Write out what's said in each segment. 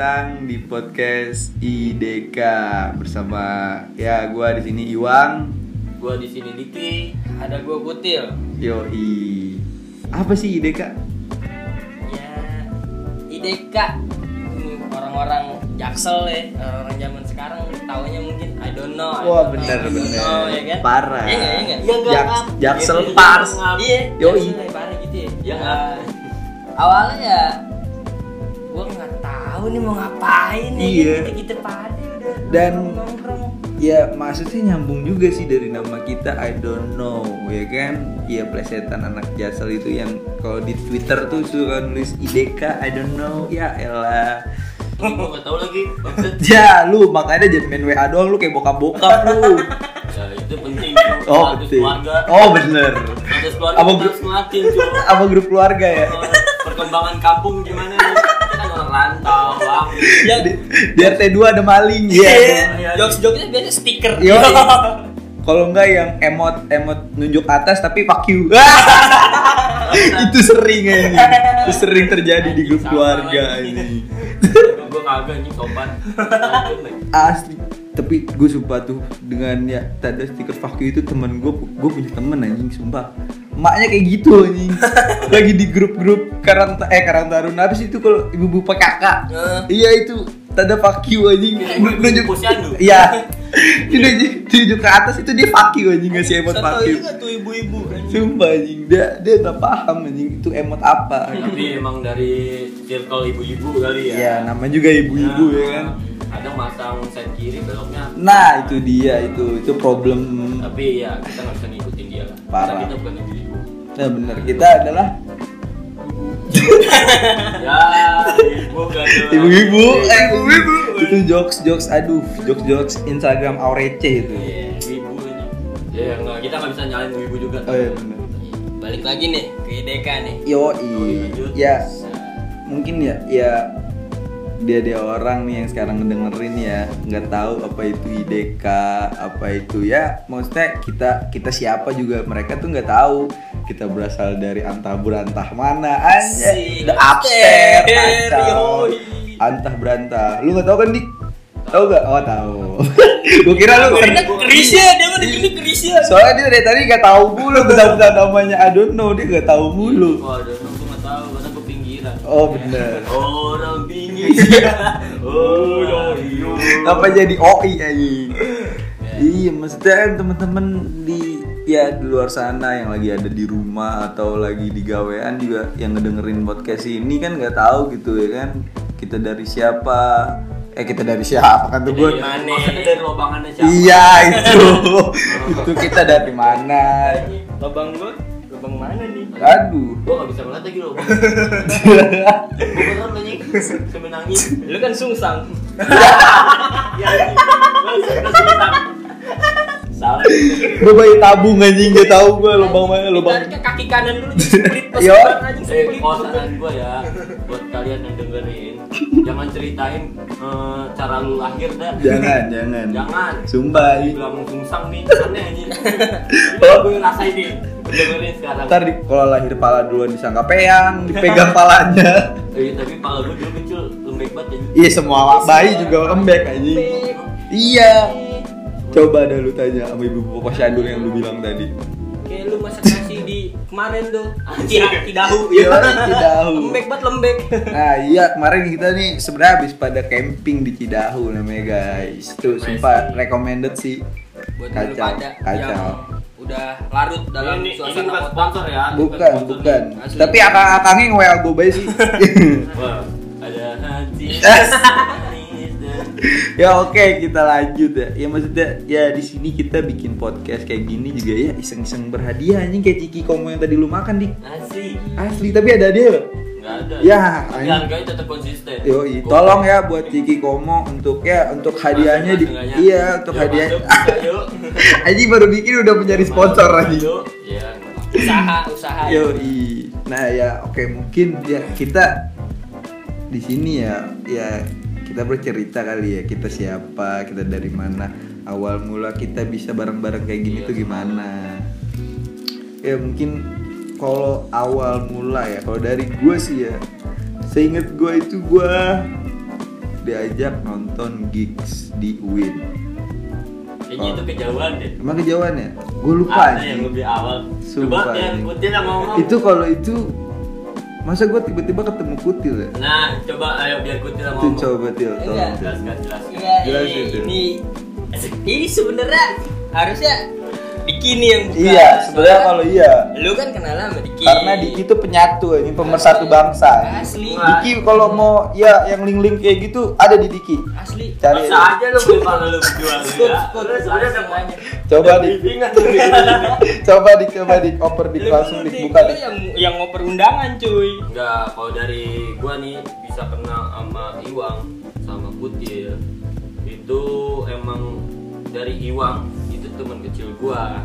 datang di podcast IDK bersama ya gua di sini Iwang. Gua di sini Diki. Ada gue Kutil. Yoi. Apa sih IDK? Ya, IDK Hmm, orang-orang jaksel ya, orang-orang zaman sekarang taunya mungkin I don't know. I Wah, don't bener, know, bener. ya kan? Parah. Iya nggak, iya nggak? Iya enggak Jak- ngap. Jaksel Pars. Iya, Yoi. ya, parah gitu ya. Iya Ya, nggak? awalnya ya gue tahu nih mau ngapain nih Iya. kita kita pada udah Dan- nongkrong Ya maksudnya nyambung juga sih dari nama kita I don't know ya kan Iya plesetan anak Jaksel itu yang kalau di Twitter tuh suka nulis IDK I don't know ya elah Gue nggak tahu lagi. Ya lu makanya jangan main WA doang lu kayak bokap-bokap lu ya, itu penting. Oh keluarga. Oh bener Status keluarga Apa grup- cuy. Apa grup keluarga ya Perkembangan kampung gimana ya Di, di RT2 ada maling Iya Iya. jokes jokesnya biasanya stiker Yo. Kalau enggak yang emot emot nunjuk atas tapi fuck you. itu sering ini. Itu sering terjadi di grup keluarga ini. Gue kagak nih sopan. Asli. Tapi gue sumpah tuh dengan ya tanda stiker fuck you itu temen gue gue punya temen anjing sumpah emaknya kayak gitu anjing lagi di grup-grup karang eh karang taruna habis itu kalau ibu-ibu PKK Eh. iya itu tanda fuck you anjing nunjuk posyandu. iya dia tunjuk ke atas itu dia fuck you anjing ngasih emot fuck you tuh ibu-ibu Sumpah anjing, dia dia nggak paham anjing itu emot apa. Tapi emang dari circle ibu-ibu kali ya. Ya, namanya juga ibu-ibu ya kan. Kadang masang set kiri beloknya. Nah, itu dia itu itu problem. Tapi ya kita nggak bisa ngikutin dia lah. Parah. Karena kita bukan ibu-ibu. Nah, bener kita adalah ya, ibu kan. ibu-ibu, eh ibu-ibu. Itu jokes jokes aduh, jokes jokes Instagram Aurece itu. Iya, ibu ini. Ya nggak, kita nggak bisa nyalain ibu juga. Oh iya bener. balik lagi nih ke IDK nih Yo lanjut. ya mungkin ya ya dia dia orang nih yang sekarang ngedengerin ya. Nggak tahu apa itu IDK apa itu ya. Maksudnya kita kita siapa juga mereka tuh nggak tahu. Kita berasal dari antah berantah mana aja the upstairs kacau. antah berantah. Lu nggak tahu kan dik? Tahu gak oh tahu. Gua kira lu Karena Krisya, dia mah di sini Krisya. soalnya dia dari tadi nggak tahu mulu bentar-bentar namanya. I don't know dia nggak tahu mulu. Oh, ada aku nggak tahu karena aku pinggiran. oh bener. Orang. Oh, apa jadi OI anjing? Iya maksudnya temen-temen di ya di luar sana yang lagi ada di rumah atau lagi di gawean juga yang ngedengerin podcast ini kan nggak tahu gitu ya kan. Kita dari siapa? Eh kita dari siapa kan tuh gue maksudnya dari lobangannya siapa? iya itu. Itu kita dari mana? Lobang gua, lobang mana nih? Aduh Gua nggak bisa ngeliat lagi loh. Gua beneran anjing sambil nangis. Lu kan sungsang. Ya. Gua. Salah. gue bayi tabung anjing gak tahu gue lubang mana lubang Ibaratnya kaki kanan dulu Yo. Eh, saran gue ya buat kalian yang dengerin, jangan ceritain eh, cara lu lahir dah. jangan jangan Jangan. sumpah ini Bilang sungsang nih, aneh. Ini gue rasain nih, dengerin sekarang. ntar di, kalau lahir pala duluan disangka peyang dipegang palanya Eh, tapi pala gue dulu kecil lembek banget anjing. iya semua bayi juga lembek anjing iya coba dah lu tanya sama ibu bapak Syandur yang lu bilang tadi Kayak lu masak kemarin tuh. Tidak Iya, Cidahu. Lembek banget lembek. nah iya kemarin kita nih sebenarnya habis pada camping di Cidahu namanya guys tuh sumpah recommended sih Buat kacau pada kacau yang udah larut dalam ini, ini suasana bukan kota. sponsor ya. bukan sponsor bukan nih. Tapi akang-akangnya nge-WA gue baik sih Wah, ada hati. Ya oke kita lanjut ya ya maksudnya ya di sini kita bikin podcast kayak gini juga ya iseng-iseng berhadiah anjing kayak ciki komo yang tadi lu makan dik Asik. asli tapi ada dia loh ada. Ya, Tapi harganya tetap konsisten. Gua- tolong ya buat Ciki Komo untuk ya untuk hadiahnya di iya untuk Yuk, hadiah. Aji baru bikin udah menjadi sponsor aja. Iya. Usaha, usaha. Yoi. Nah ya oke mungkin ya kita di sini ya ya kita bercerita kali ya kita siapa kita dari mana awal mula kita bisa bareng-bareng kayak gini Iya, tuh gimana ya mungkin kalau awal mula ya kalau dari gue sih ya seinget gue itu gue diajak nonton gigs di UIN. Kayaknya itu kejauhan deh. Emang kejauhan ya? Gue lupa Ada yang lebih awal. Sumpah, Coba yang ngomong. Itu kalau itu masa gue tiba-tiba ketemu kutil ya? Nah, coba ayo biar kutil ngomong. coba til, Enggak. tolong jelaskan. Enggak, Jelasin, ini, Til. ini ini sebenarnya harusnya Diki nih yang buka. Iya, sebenarnya kalau iya. lu kan kenal sama Diki. Karena Diki itu penyatu, ini pemersatu bangsa. Asli. Diki kalau mau ya yang link-link kayak gitu ada di Diki. Asli. Cari Masa aja lu beli berdua lu Skut, ya. Coba di coba di coba di oper di langsung di Dik. buka yang yang mau perundangan cuy. Enggak, kalau dari gua nih bisa kenal sama Iwang sama Kutil itu emang dari Iwang teman kecil gua.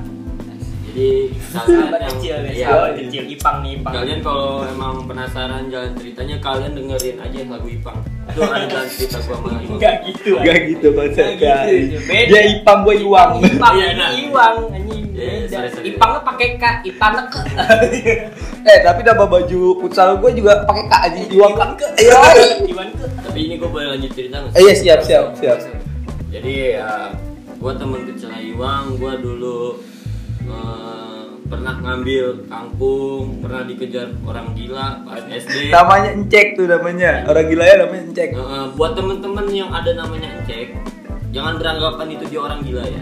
Jadi kalian Sahabat yang kecil nih, iya, sahabat kecil Ipang nih Ipang. Kalian kalau emang penasaran jalan ceritanya kalian dengerin aja lagu Ipang. Itu ada jalan cerita gua sama Iwang. Enggak gitu. Gak gitu konsep gitu. Dia ipang gue iwang. Ipang, Iya, ini nah. Iwang anjing. Iya, sorry. Ipangnya pakai K, Ipanek. eh tapi nama baju futsal gue juga pakai kak aja iwang. Iwan ke. Iya. Iwan ke. Tapi ini gua boleh lanjut cerita nggak? Eh, Iya siap siap siap. Jadi ya gua temen kecil Iwang, gua dulu eh, pernah ngambil kangkung, pernah dikejar orang gila pas SD. Namanya encek tuh namanya. Orang gila ya namanya encek. Eh, buat temen-temen yang ada namanya cek, jangan beranggapan itu dia orang gila ya.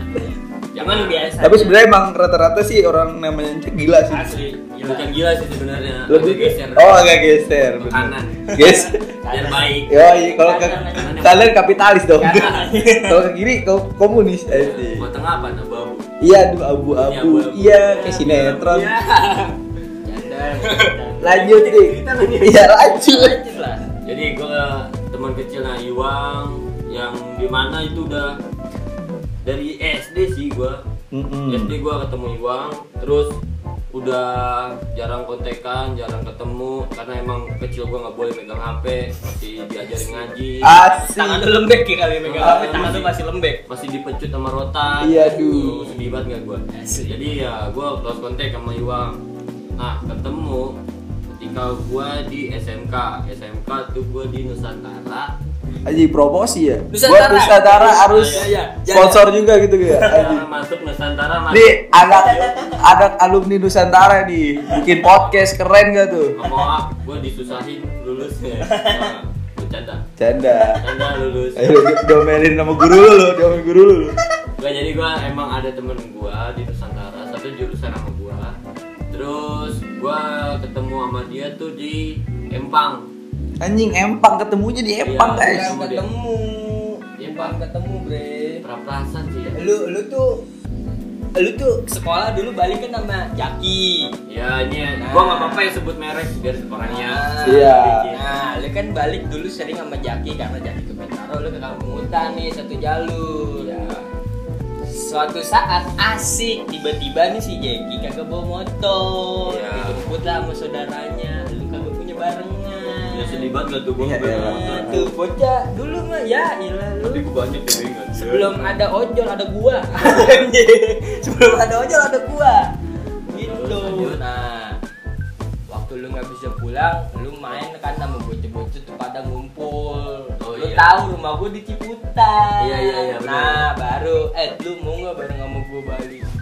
Jangan biasa. Tapi sebenarnya emang rata-rata sih orang namanya encek gila sih. asli, bukan gila sih sebenarnya. Lebih geser. Oh agak geser. Ke kanan. Guys. Biar baik. Yo, iya, kalau ke Kanan, kalian kapitalis dong. Kalau ke kiri kau komunis. Sih. Buat tengah apa? Abu-abu. Iya, abu-abu. Iya, kayak sinetron. Iya. Lanjut nih. Iya, lanjut. Jadi gue teman kecilnya Iwang yang di mana itu udah dari SD sih gue Mm-mm. SD gue ketemu Iwang terus udah jarang kontekan jarang ketemu karena emang kecil gue nggak boleh megang HP masih diajarin ngaji Tangan lu Asik. lembek ya kali megang HP, tangan lu masih. lembek. masih dipecut sama rotan Iya, duh. Tuh, sedih banget gak gue Asik. jadi ya gue close kontak sama Iwang nah ketemu ketika gue di SMK SMK tuh gue di Nusantara Aji promosi ya. Nusantara. Buat Nusantara harus Iya, iya. sponsor juga gitu ya. Aji. Masuk Nusantara masuk Nih anak anak alumni Nusantara nih bikin podcast keren gak tuh? Mau ah, gue disusahin lulus ya. Nah, bercanda. Canda. Bercanda lulus. Ayo domelin sama guru lu, lu, domelin guru lu. Gak jadi gue emang ada temen gue di Nusantara satu jurusan sama gue. Terus gue ketemu sama dia tuh di Empang. Anjing empang ketemunya di empang Iya, guys. iya. Bukan ketemu. Iya, Pak. ketemu, Bre. Peraprasan sih ya. Lu lu tuh lu tuh sekolah dulu balikan sama Jaki. Ya ini Nah. gue nggak apa-apa ya sebut merek biar orangnya. Nah, Iya. Nah, lu kan balik dulu sering sama Jaki karena Jaki ke Bintaro, lu ke Kampung Hutan nih satu jalur. Ya. Suatu saat asik tiba-tiba nih si Jaki kagak bawa motor, Iya. dijemput lah sama saudaranya, lu kagak punya barengan. Ya sedih banget gak tuh gue iya. Nah, tuh bocah dulu mah ya ilah lu. Tapi gue banyak yang ingat. Sebelum ada ojol ada gua. Sebelum ada ojol ada gua. Gitu. Nah, waktu lu nggak bisa pulang, lu main kan sama bocah-bocah tuh pada ngumpul. Oh, lu iya. tahu rumah gua di Ciputat. Iya, iya, iya, benar. Nah, baru eh lu mau nggak bareng sama gua balik?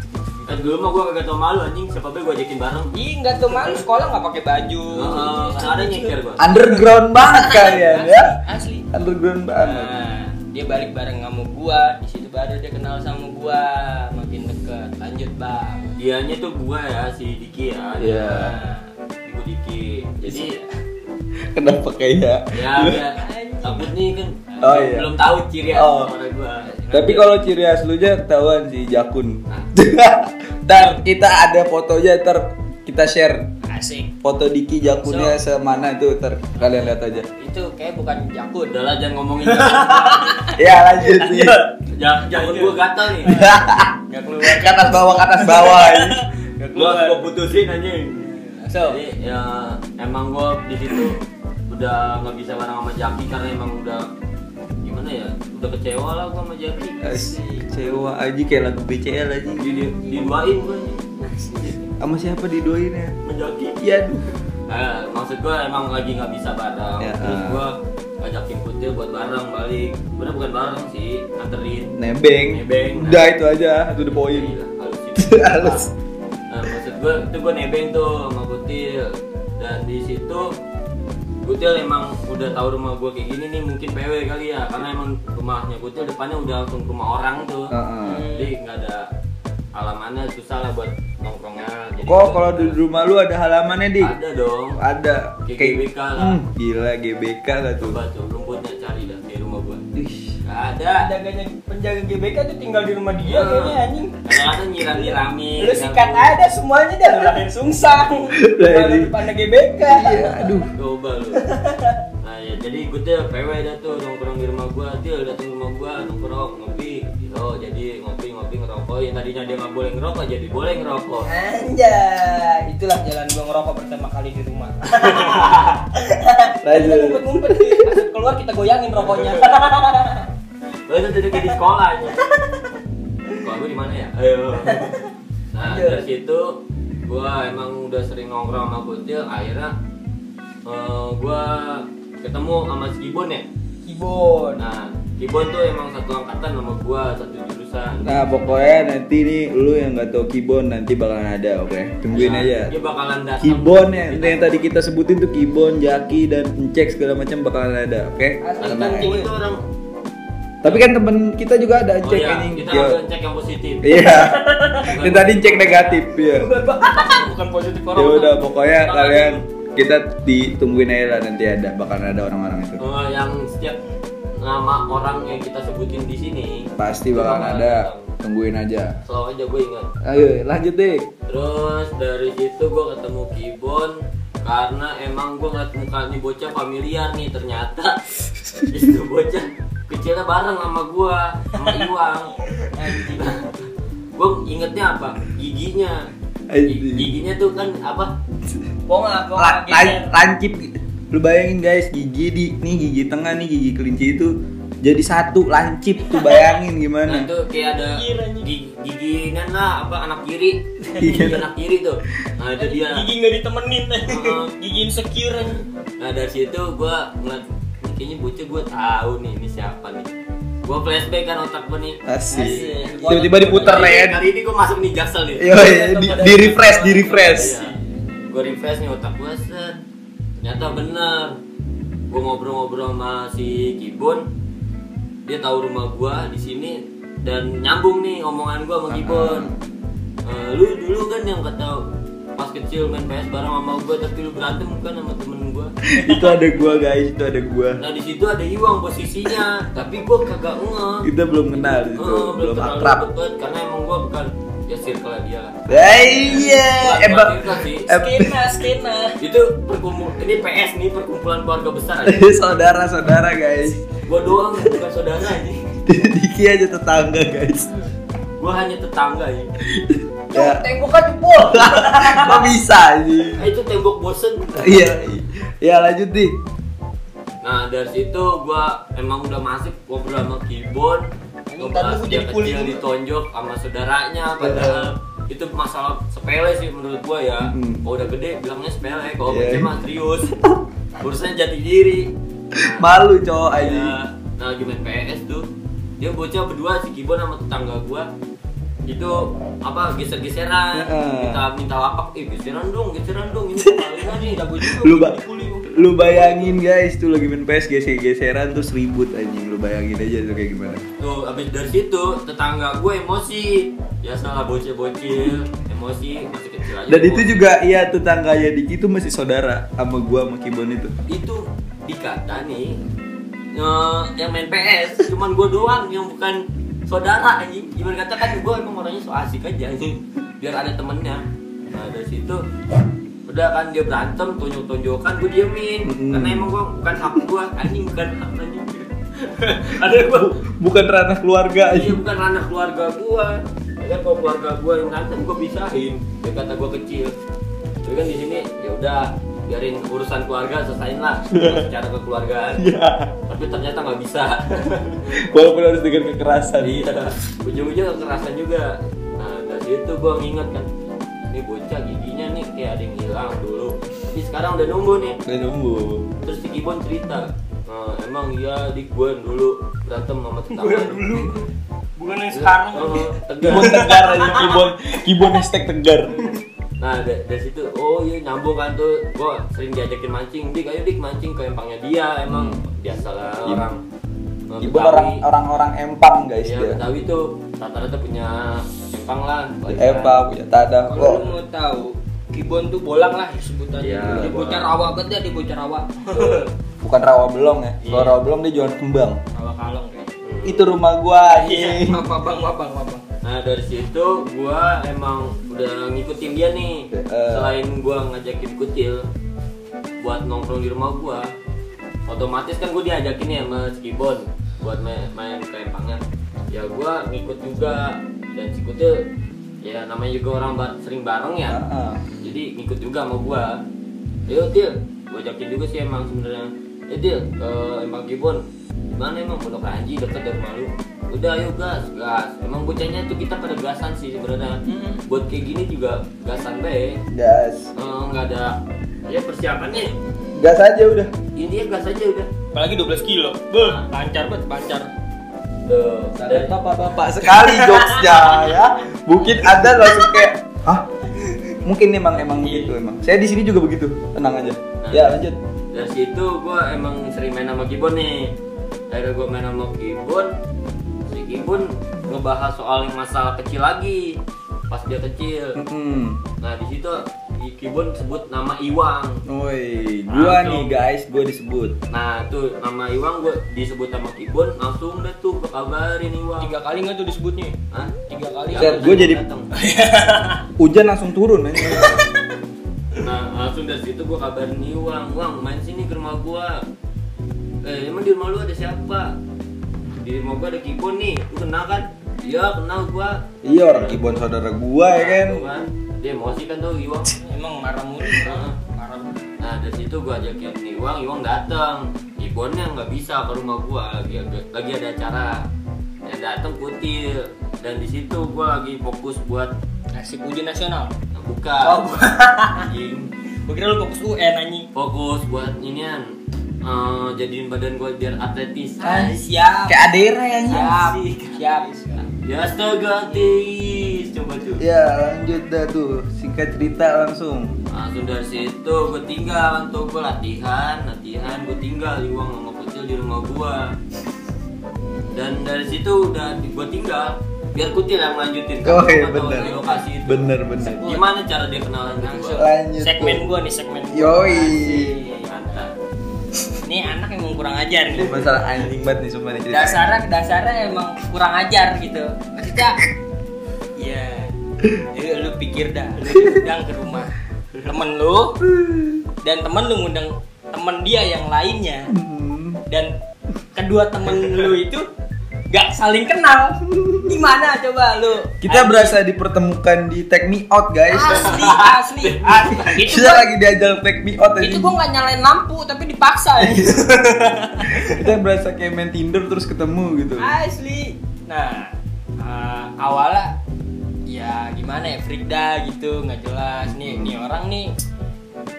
Kan dulu mah gue kagak tau malu anjing siapa be gue ajakin bareng. Ih, nggak tuh malu sekolah nggak pakai baju. Heeh, kan ada nyeker gue. Underground banget kalian ya. Asli. Underground banget. Nah, dia balik bareng sama gua, di situ baru dia kenal sama gua, makin deket. Lanjut, Bang. Dianya tuh gue ya si Diki ya. Iya. Nah, Ibu Diki. Jadi Kenapa kayak ya ya takut nih kan Oh, belum, iya. belum tahu ciri khas Oh. gue. Tapi kalau ciri khas lu aja ketahuan si Jakun. ntar kita ada fotonya ntar kita share asik. foto Diki Jakunnya semana itu ntar kalian lihat aja. Itu kayak bukan jakun. Udahlah jangan ngomongin Ya lanjut nih. jangan gue gatal nih. Gak keluar. Ke atas bawah ke atas bawah ini. Keluar. gue putusin anjing. So, Jadi ya emang gue di situ udah nggak bisa bareng sama Jaki karena emang udah gimana ya udah kecewa lah gue sama Jaki. Asik, Kecewa aja kayak lagu BCL aja. Di, di, diduain gue Sama siapa didoain ya? sama Jaki. Iya duh. Eh, maksud gue emang lagi nggak bisa bareng Ya, terus ah. gue ngajakin kutil buat bareng balik bener bukan bareng sih nganterin Nebeng. Nebeng. Udah itu aja, itu the point. Gila, halus. Nah, maksud gue itu gue nebeng tuh sama Kutil dan di situ Kutil emang udah tahu rumah gue kayak gini nih mungkin PW kali ya karena emang rumahnya Kutil depannya udah langsung rumah orang tuh Heeh. jadi nggak ada halamannya susah lah buat nongkrongnya Kok kalau di rumah lu ada halamannya, Dik? ada dong Ada. Kayak GBK lah. Hmm, gila GBK gak tuh? coba tuh rumputnya cari dah di rumah gue Ih. Nggak ada Penjaganya penjaga GBK tuh tinggal di rumah dia kayaknya anjing. kadang-kadang nyiram nyiramin Lu sikat aja semuanya dah lu lahir sungsang. Kalau ini. depan GBK. Iya, aduh. coba lu nah ya jadi gue tuh PW dah tuh nongkrong di rumah gua dia datang ke rumah gua nongkrong ngopi gitu jadi ngopi ngopi ngerokok yang tadinya dia nggak boleh ngerokok jadi boleh ngerokok Anjay, itulah jalan gua ngerokok pertama kali di rumah. Lanjut. Ngumpet-ngumpet Pas keluar kita goyangin rokoknya. Itu tadi kayak di sekolah aja sekolah gua di mana ya? Ayo. Nah Lanjut. dari situ gua emang udah sering nongkrong sama Kutil akhirnya eh, gua ketemu sama si Kibon ya? Kibon. nah Kibon tuh emang satu angkatan sama gua satu jurusan. Nah pokoknya nanti nih lu yang gak tau kibon nanti bakalan ada oke? Tungguin Nah, aja. dia bakalan datang. Kibon yang, yang tadi kita sebutin tuh kibon jaki dan encek segala macam bakalan ada oke? Asli, Tapi Tenang itu orang tapi kan temen kita juga ada Oh encek iya, anjing kita Yo. ambil cek yang positif. iya yang tadi encek negatif ya Bukan positif ya corona. udah pokoknya kalian lagi, kita ditungguin aja lah nanti ada bakalan ada orang-orang itu eh, yang setiap nama orang yang kita sebutin di sini pasti itu bakalan bakalan ada datang. tungguin aja Selalu aja gue ingat. ayo lanjut deh Terus dari situ gue ketemu Kibon karena emang gue ngeliat muka nih bocah familiar nih ternyata itu bocah kecilnya bareng sama gue sama Iwang. Gue ingetnya apa? Giginya. Gi- giginya tuh kan apa? Ponga, ponga lancip. Lu bayangin guys gigi di nih gigi tengah nih gigi kelinci itu jadi satu lancip tuh bayangin Nah gimana itu kayak ada Gigi, giginan lah apa anak kiri. Iya. gigi anak kiri tuh. Nah itu dia. Gigi nggak ditemenin Heeh. Gigi insecure nah dari situ gua ngeliat "Ini kayaknya bocah gua tahu nih ini siapa nih. Gua flashback kan otak gua nih. Asik. Asik. tiba-tiba diputer ini- len kali ini gua masuk nih jaksel nih. Yo, di, di refresh di refresh Iya. gua refresh nih otak gua set. Ternyata bener. Gua ngobrol-ngobrol sama si Kibon. Dia tahu rumah gua di sini dan nyambung nih omongan gua sama Kibon. Eh, lu dulu kan yang kata pas kecil main PS bareng sama gua tapi lu berantem kan sama temen gua. Itu ada gua guys itu ada gua. Nah di situ ada Iwang posisinya tapi gua kagak ngeh kita belum kenal itu Eh, belum terlalu akrab. deket karena emang gua bukan ya circle dia lah. Eh, iya emang Skena, skena. itu perkumpul ini PS nih perkumpulan keluarga besar aja saudara saudara guys. Gua doang bukan saudara aja Diki aja tetangga guys. Gua hanya tetangga ya ya. Tembok kan jebol. kok bisa sih Ah, itu tembok bosen. Iya iya lanjut dik nah dari situ gua emang udah masuk ngobrol sama tadi gua dia kecil ditonjok sama saudaranya padahal itu masalah sepele sih menurut gua ya. Hmm. kalau udah gede bilangnya sepele kalau Iya. kecil mah serius. Urusannya jati diri. Nah, malu cowok aja Ya, nah lagi main PS tuh. Dia bocah berdua si Kibon sama tetangga gua itu apa geser-geseran. Heeh. minta minta lapak eh geseran dong geseran dong ini palingan nih jago juga. Lu ba lu bayangin guys tuh lagi main PS geser geseran terus ribut anjing. Lu bayangin aja tuh kayak gimana. Tuh abis dari situ tetangga gue emosi. Ya salah bocil-bocil. Emosi masih kecil aja dan emosi. itu juga iya tetangganya Diki itu masih saudara sama gua sama Kibon itu. Itu dikata nih eh, yang main PS cuman gue doang yang bukan saudara anjing. Gimana kata kan gue emang orangnya so asik aja anjing. Biar ada temennya. Nah dari situ udah kan dia berantem tonjok tonjokan gue diemin. Mm-mm. karena emang gue bukan hak gue anjing bukan hak anjing. Ada gue bukan ranah keluarga iya bukan ranah keluarga gue kan kalau keluarga gue yang berantem gue pisahin. Dia kata gue kecil. Tapi kan di sini ya udah biarin urusan keluarga selesain lah secara kekeluargaan. Iya. tapi ternyata nggak bisa. Walaupun harus dengan kekerasan. Iya. Ujung-ujung kekerasan juga. Nah dari situ gue nginget kan ini bocah giginya nih kayak ada yang hilang dulu. Tapi sekarang udah nunggu nih. Udah nunggu. Terus si Kibon cerita Eh, emang iya dik gue dulu berantem sama tetangga. Dulu. Bukan yang sekarang. Tegar. Kibon tegar aja kibon kibon hashtag tegar. Nah da- dari situ oh iya nyambung kan tuh gue sering diajakin mancing dik ayo dik mancing ke empangnya dia emang biasalah Iya. orang Kibon Betawi. orang orang-orang empang guys Iya, dia. Betawi tuh rata-rata punya empang lah Empang punya tadah kalau mau tahu Kibon tuh bolang lah sebutannya Iya, dia bocah rawa banget dia, dia bocah rawa Bukan rawa belong ya. Kalau Iya. rawa belong dia jualan kembang. rawa kalong kayaknya Itu rumah gua iya anjing. apa bang apa bang apa Nah dari situ gua emang udah ngikutin dia nih. Eh. Selain gua ngajakin kutil buat nongkrong di rumah gua, otomatis kan gua diajakin ya sama si Kibon buat main, main ke. Ya gua ngikut juga dan si kutil ya namanya juga orang ba- sering bareng ya. Heeh. Jadi ngikut juga sama gua. Ayo Til, gua ajakin juga sih emang sebenarnya. Eh Til, ke empang Kibon. Gimana emang Pondok Ranji dekat dari rumah lu? Udah ayo gas, gas. Emang bocahnya tuh kita pada gasan sih sebenarnya. Mm-mm. Buat kayak gini juga gasan be. Gas. Eh, nggak ada ya persiapannya. Gas aja udah. Intinya gas aja udah. apalagi 12 kilo beuh lancar banget lancar Tuh, dari bapak-bapak sekali jokesnya ya. Mungkin ada langsung kayak, hah? Mungkin emang emang begitu emang. Saya di sini juga begitu. Tenang aja. Ya lanjut. dari situ gua emang sering main sama Kibon nih. Akhirnya gua main sama Kibon. Si Kibon ngebahas soal yang masalah kecil lagi pas dia kecil. Hmm. Nah di situ Ki- Kibon sebut nama Iwang. Woi, gua Langsung. nih guys, gua disebut. Nah tuh nama Iwang gua disebut sama Kibon langsung deh tuh kabarin Iwang. tiga kali nggak tuh disebutnya Hah? tiga kali Set, gua jadi-. Hujan langsung turun. Nah langsung dari situ gua kabarin Iwang, Wang main sini ke rumah gua. Eh emang di rumah lu ada siapa? Di rumah gua ada Kibon nih, lu kenal kan? Iya kenal gua. iya orang kibon saudara gua ya kan. Tuh kan. Dia emosi kan tuh Iwang. emang marah mulu Heeh. marah mulu Nah dari situ gua ajakin Iwang, Iwang datang. Ibonnya nggak bisa ke rumah gua lagi lagi ada acara. Yang datang kutil dan di situ gua lagi fokus buat asik ujian nasional nah, buka. Oh, bukan. Anjing. gua kira lu fokus UN anjing Fokus buat inian eh, jadiin badan gua biar atletis. Ah, siap Kayak Adera ya siap siap Ya astaga tis coba tuh. Ya lanjut dah tuh, singkat cerita langsung. Langsung dari situ gue tinggal untuk gue latihan, latihan gue tinggal Iwang sama Kucil di rumah gua. Dan dari situ udah gue tinggal biar Kucil yang lanjutin Oh iya atau bener. di lokasi itu. Bener bener. Gimana cara dia kenalan ke langsung? Lanjut segmen tuh. gua nih segmen gua. Yoi. Ini anak emang kurang ajar nih Ini masalah anjing banget nih sumpah nih dasarnya dasarnya emang kurang ajar gitu. Maksudnya ya lu, lu pikir dah lu diundang ke rumah temen lu dan temen lu ngundang temen dia yang lainnya. Hmm. dan kedua temen lu itu gak saling kenal. Gimana coba lu? Kita berasa dipertemukan di Take Me Out guys. asli asli. Asli. Itu Kita gua, lagi diajak Take Me Out itu gua nggak nyalain lampu tapi dipaksa gitu. Kita berasa kayak main Tinder terus ketemu gitu. asli. Nah eh, awalnya ya gimana ya Frida gitu nggak jelas. Nih nih orang nih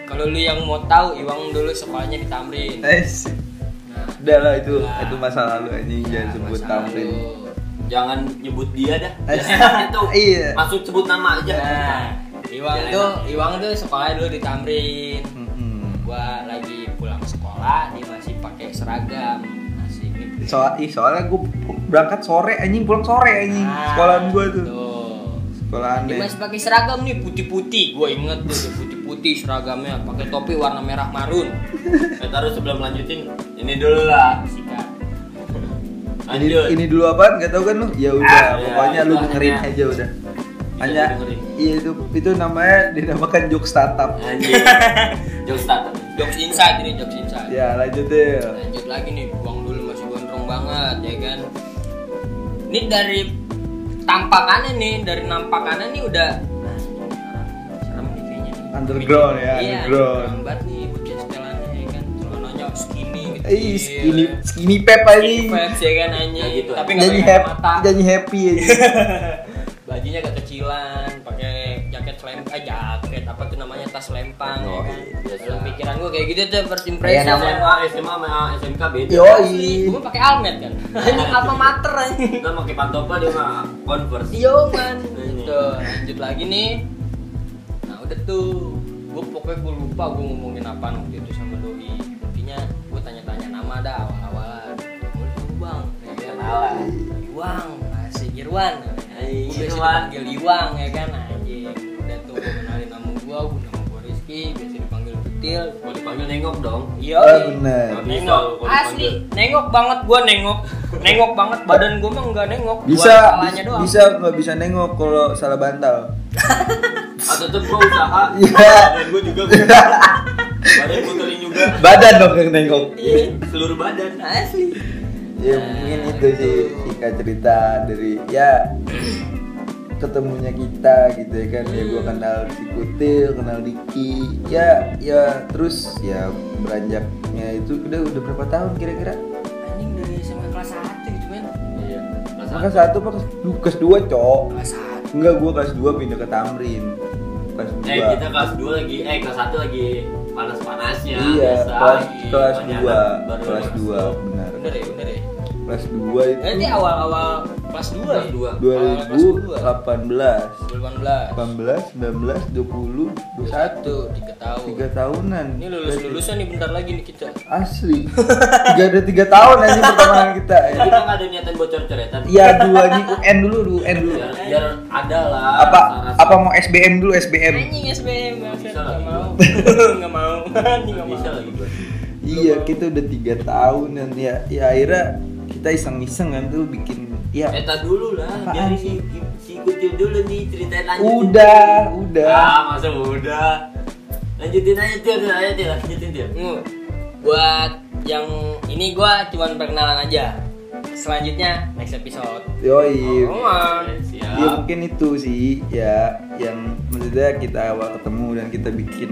kalau lu yang mau tahu Iwang dulu sekolahnya di Tamrin udah lah itu Nah. itu masa lalu anjing ya, jangan sebut masa Tamrin. Jangan nyebut dia dah. Enaknya tuh. iya. Masuk sebut nama aja. nah Iwang tuh enak. Iwang tuh sekolahnya dulu di Tamrin Mm-mm. gua lagi pulang sekolah dia masih pakai seragam masih Soal, ih, soalnya gue berangkat sore anjing pulang sore anjing Nah, sekolahan gue tuh tuh. sekolahan Dia deh masih pakai seragam nih putih-putih. Gue inget tuh dia putih-putih seragamnya, pakai topi warna merah marun. Eh, taruh sebelum lanjutin ini dulu lah. Sikat. ini, Lanjut. ini dulu apa nggak tahu kan lu ya udah Ah, pokoknya iya, lu dengerin hanya- aja udah hanya iya itu itu namanya dinamakan joke startup Anjing. Jok startup. Jokes inside ini, jokes inside. ya lanjut deh Lanjut lagi nih, buang dulu masih gondrong banget ya kan. Ini dari tampakannya nih, dari nampakannya nih udah ah, Underground ya, Iya, underground. banget nih bocah setelannya ya kan. Celananya skinny gitu. Ih, skinny skinny pep anjing. Fans ya kan anjing. Ya gitu. Tapi nggak Jadi pakai happy, mata. jadi happy anjing. bajunya agak kecilan pakai jaket selem eh jaket apa tuh namanya tas lempang ya Oh, kan biasa. dalam pikiran gue kayak gitu tuh first Iya, impression nama- SMA, SMA sama SMK beda. Yoi. gue pakai almet kan anjing apa mater anjing Kita pakai pantopel dia mah converse. Yo man Ini. Tuh lanjut lagi nih udah tuh Gue pokoknya gue lupa gue ngomongin apa waktu itu sama Doi Intinya gue tanya-tanya nama dah awal-awalan Gue dulu bang ya? Kenalan. Iwang Asik Irwan Gue biasa Irwan. dipanggil Iwang ya kan anjing Udah tuh gue kenalin nama gue Gue nama gue Rizky Biasa dipanggil Kutil Kalau dipanggil nengok dong. Iya Ah, bener. Nengok Asli. Nengok banget gue nengok Nengok banget Badan gue mah nggak nengok Gua Bisa bisa nggak bisa nengok kalau salah bantal. Tuh gua usaha. Iya. Dan gua juga gua. Badan gua kering juga. Badan dong yang nengok. Iya. Seluruh badan. Asli Ya mungkin itu sih singkat cerita dari ya ketemunya kita gitu ya kan ya gue kenal si Kutil kenal Diki ya ya terus ya beranjaknya itu udah udah berapa tahun kira-kira anjing dari SMA kelas 1 gitu men Iya. Kelas satu. satu apa kelas du- kelas dua cok kelas enggak gue kelas dua pindah ke Tamrin kelas dua. Eh kita kelas 2 lagi, eh kelas 1 lagi panas-panasnya iya biasa, kelas kelas dua kelas dua benar. 1 bener ya bener ya kelas dua itu. Berarti awal-awal kelas 2 Kelas ya? dua. dua 2018 ribu delapan belas 18, 19, 20, 21 tuh 3 tahun. tiga tahunan. Ini lulus lulusan nih bentar lagi nih kita. Asli. Tiga ada tiga tahun aja pertemanan kita Jadi kita nggak ada niatan buat coret-coretan. Iya duanya UN dulu dulu UN dulu. Biar, biar ada lah. apa apa mau SBM dulu SBM anjing SBM nggak Bisa nggak lagi mau. Nggak mau. Anjing nggak bisa mau. lagi gua. iya kita udah tiga tahun dan ya. Ya akhirnya kita iseng-iseng kan tuh bikin ya. Eta dulu lah, biar si si kutil dulu nih ceritain lanjutin. udah udah. Ah, masa udah. Lanjutin aja Til, ayo Til, lanjutin Til. Hmm. buat yang ini gua cuman perkenalan aja. Selanjutnya next episode. Yoi. Oh, ya mungkin itu sih ya yang maksudnya kita awal ketemu dan kita bikin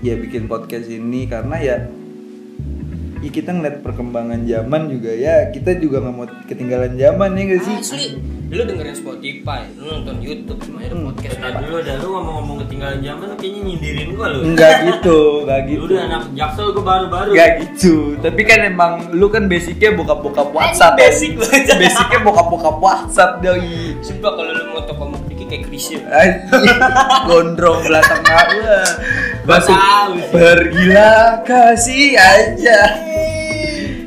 ya bikin podcast ini. Karena ya ya kita ngeliat perkembangan zaman juga ya kita juga nggak mau ketinggalan zaman ya gak sih asli lu dengerin Spotify lu nonton YouTube semuanya ada Hmm. podcast Nah, dulu dah lu ngomong-ngomong ketinggalan zaman lu kayaknya nyindirin gua lu. enggak gitu enggak Lu gitu udah anak jaksel gua baru-baru. Gak gitu, tapi kan emang lu kan basicnya bokap-bokap WhatsApp basic kan? banget. Basicnya bokap-bokap WhatsApp doi Sumpah kalau lu mau toko Diki kayak Krisya Gondrong belah tengah gua Batu. Pergilah kasih aja.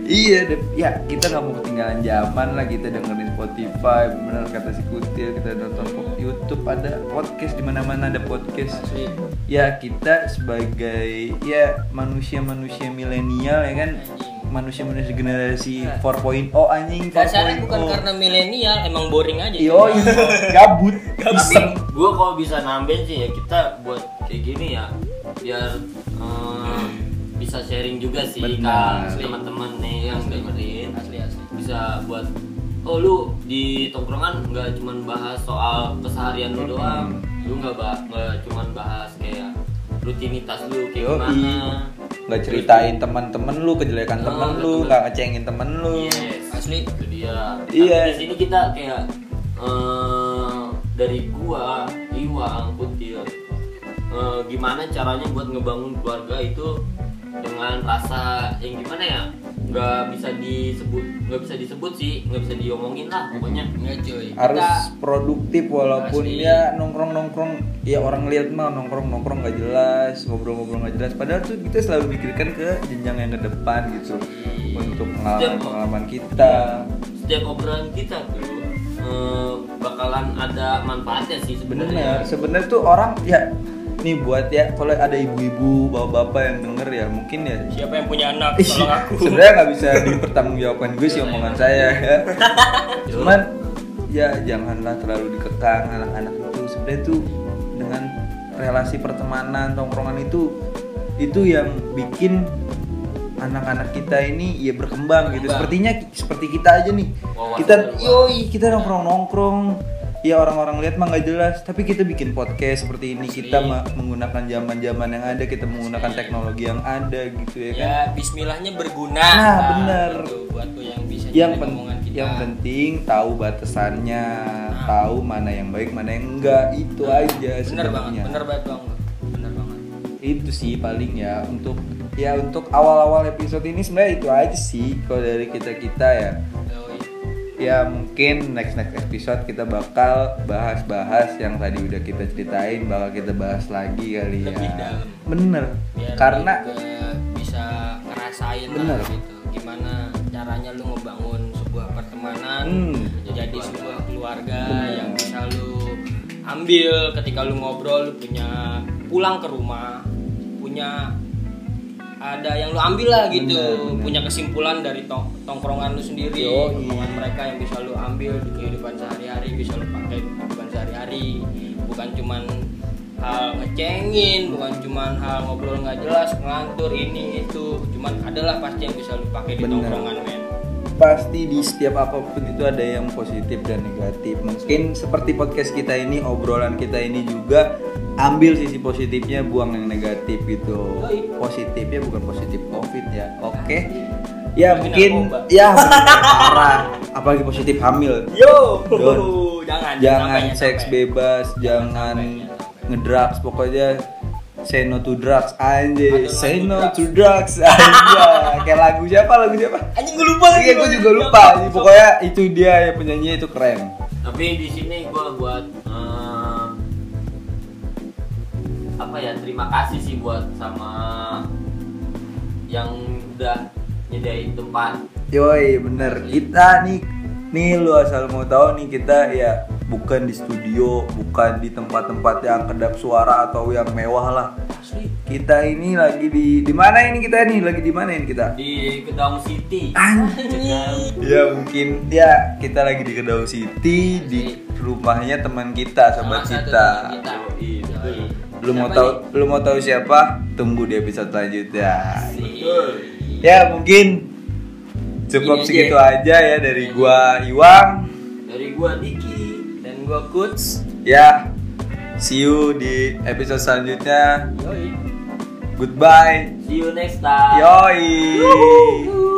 Iya, deh. ya kita nggak mau ketinggalan zaman lah kita dengerin Spotify, bener kata si Kutil kita nonton YouTube ada podcast di mana-mana ada podcast. Asli Ya kita sebagai ya manusia-manusia milenial ya kan? Manusia-manusia generasi 4.0 anjing 4.0 Dasarnya bukan karena milenial, emang boring aja. Yo, gabut, Tapi iseng. gua kalau bisa nambahin sih ya kita buat kayak gini ya biar eh, bisa sharing juga sih Benar. ke teman-teman nih yang dengerin. Asli asli. Bisa buat oh lu di tongkrongan nggak cuman bahas soal keseharian lu doang. Lu nggak bah nggak cuman bahas kayak rutinitas lu kayak Yoi. gimana. nggak ceritain teman-teman lu kejelekan Oh, temen lu nggak ngecengin temen lu. Yes. Asli. itu dia. Iya. Tapi di sini kita kayak eh, dari gua Iwang Kutil eh, gimana caranya buat ngebangun keluarga itu dengan rasa yang gimana ya? Nggak bisa disebut nggak bisa disebut sih nggak bisa diomongin lah pokoknya. Enggak cuy. harus Kita produktif walaupun Asli. ya nongkrong nongkrong ya orang lihat mah nongkrong nongkrong nggak jelas ngobrol-ngobrol nggak jelas. Padahal tuh kita selalu pikirkan ke jenjang yang ke depan gitu. Untuk pengalaman pengalaman kita. Setiap obrolan kita tuh eh, bakalan ada manfaatnya sih sebenarnya. Sebenarnya tuh orang ya nih buat ya kalau ada ibu-ibu bapak-bapak yang denger ya mungkin ya. Siapa yang punya anak tolong aku. sebenarnya nggak bisa dipertanggungjawabkan gue sih omongan saya. Ya cuman ya janganlah terlalu dikekang anak-anak itu. Sebenarnya tuh dengan relasi pertemanan tongkrongan itu itu yang bikin anak-anak kita ini ya berkembang gitu. Sepertinya seperti kita aja nih. Wawasan kita yoi kita nongkrong nongkrong ya orang-orang lihat mah nggak jelas tapi kita bikin podcast seperti ini kita Asli. ma- menggunakan zaman-zaman yang ada kita menggunakan teknologi yang ada gitu ya kan Ya, bismillahnya berguna. Nah, bener. Itu buat tuh yang bisa yang nyari pen- omongan kita. yang penting tahu batasannya Nah. tahu mana yang baik mana yang enggak itu aja bener banget, sebenarnya bener banget bang. Bener banget. itu sih paling ya untuk ya untuk awal-awal episode ini sebenarnya itu aja sih kalau dari kita kita ya. Ya mungkin next next episode kita bakal bahas-bahas yang tadi udah kita ceritain bakal kita bahas lagi kali ya Lebih dalam. bener Biar karena bisa ngerasain Bener. lah gitu gimana caranya lu ngebangun sebuah pertemanan Hmm. jadi sebuah keluarga Bener. yang bisa lu ambil ketika lu ngobrol lu punya pulang ke rumah punya ada yang lu ambil lah gitu Bener, bener. punya kesimpulan dari tong- tongkrongan lu sendiri Yoi. tongkrongan mereka yang bisa lu ambil di kehidupan sehari-hari bisa lu pakai di kehidupan sehari-hari bukan cuman hal ngecengin bukan cuman hal ngobrol nggak jelas ngelantur ini itu cuman adalah pasti yang bisa lu pakai di Bener. tongkrongan men pasti di setiap apa pun itu ada yang positif dan negatif. Mungkin seperti podcast kita ini obrolan kita ini juga ambil sisi positifnya buang yang negatif gitu positifnya bukan positif covid ya. Oke. Ya Tapi mungkin narkoba. ya parah. Apalagi positif hamil. Yo Don. jangan jangan sampai, seks bebas jangan jangan sampai. ngedrugs pokoknya say no to drugs anjay say no to drugs anjay kayak lagu siapa lagu siapa anjing gue lupa lagi Iya, gue juga lupa. Jadi pokoknya itu dia ya penyanyinya itu keren. tapi di sini gua buat apa ya terima kasih sih buat sama yang udah nyediain tempat Yoi, bener. Kita nih, nih lu asal mau tahu nih kita ya bukan di studio, bukan di tempat-tempat yang kedap suara atau yang mewah lah. Asli. Kita ini lagi di di mana ini kita nih? Lagi di mana ini kita? di Kedong City Anjing. Ya mungkin ya kita lagi di Kedau City di rumahnya teman kita, sahabat kita. kita. Lu mau tahu lu mau tahu siapa? Tunggu di episode selanjutnya. betul Ya mungkin cukup Ini aja. segitu aja ya dari gua Iwang. dari gua Diki gua coach Ya, see you di episode selanjutnya. Yoi. Goodbye. see you next time Yoi.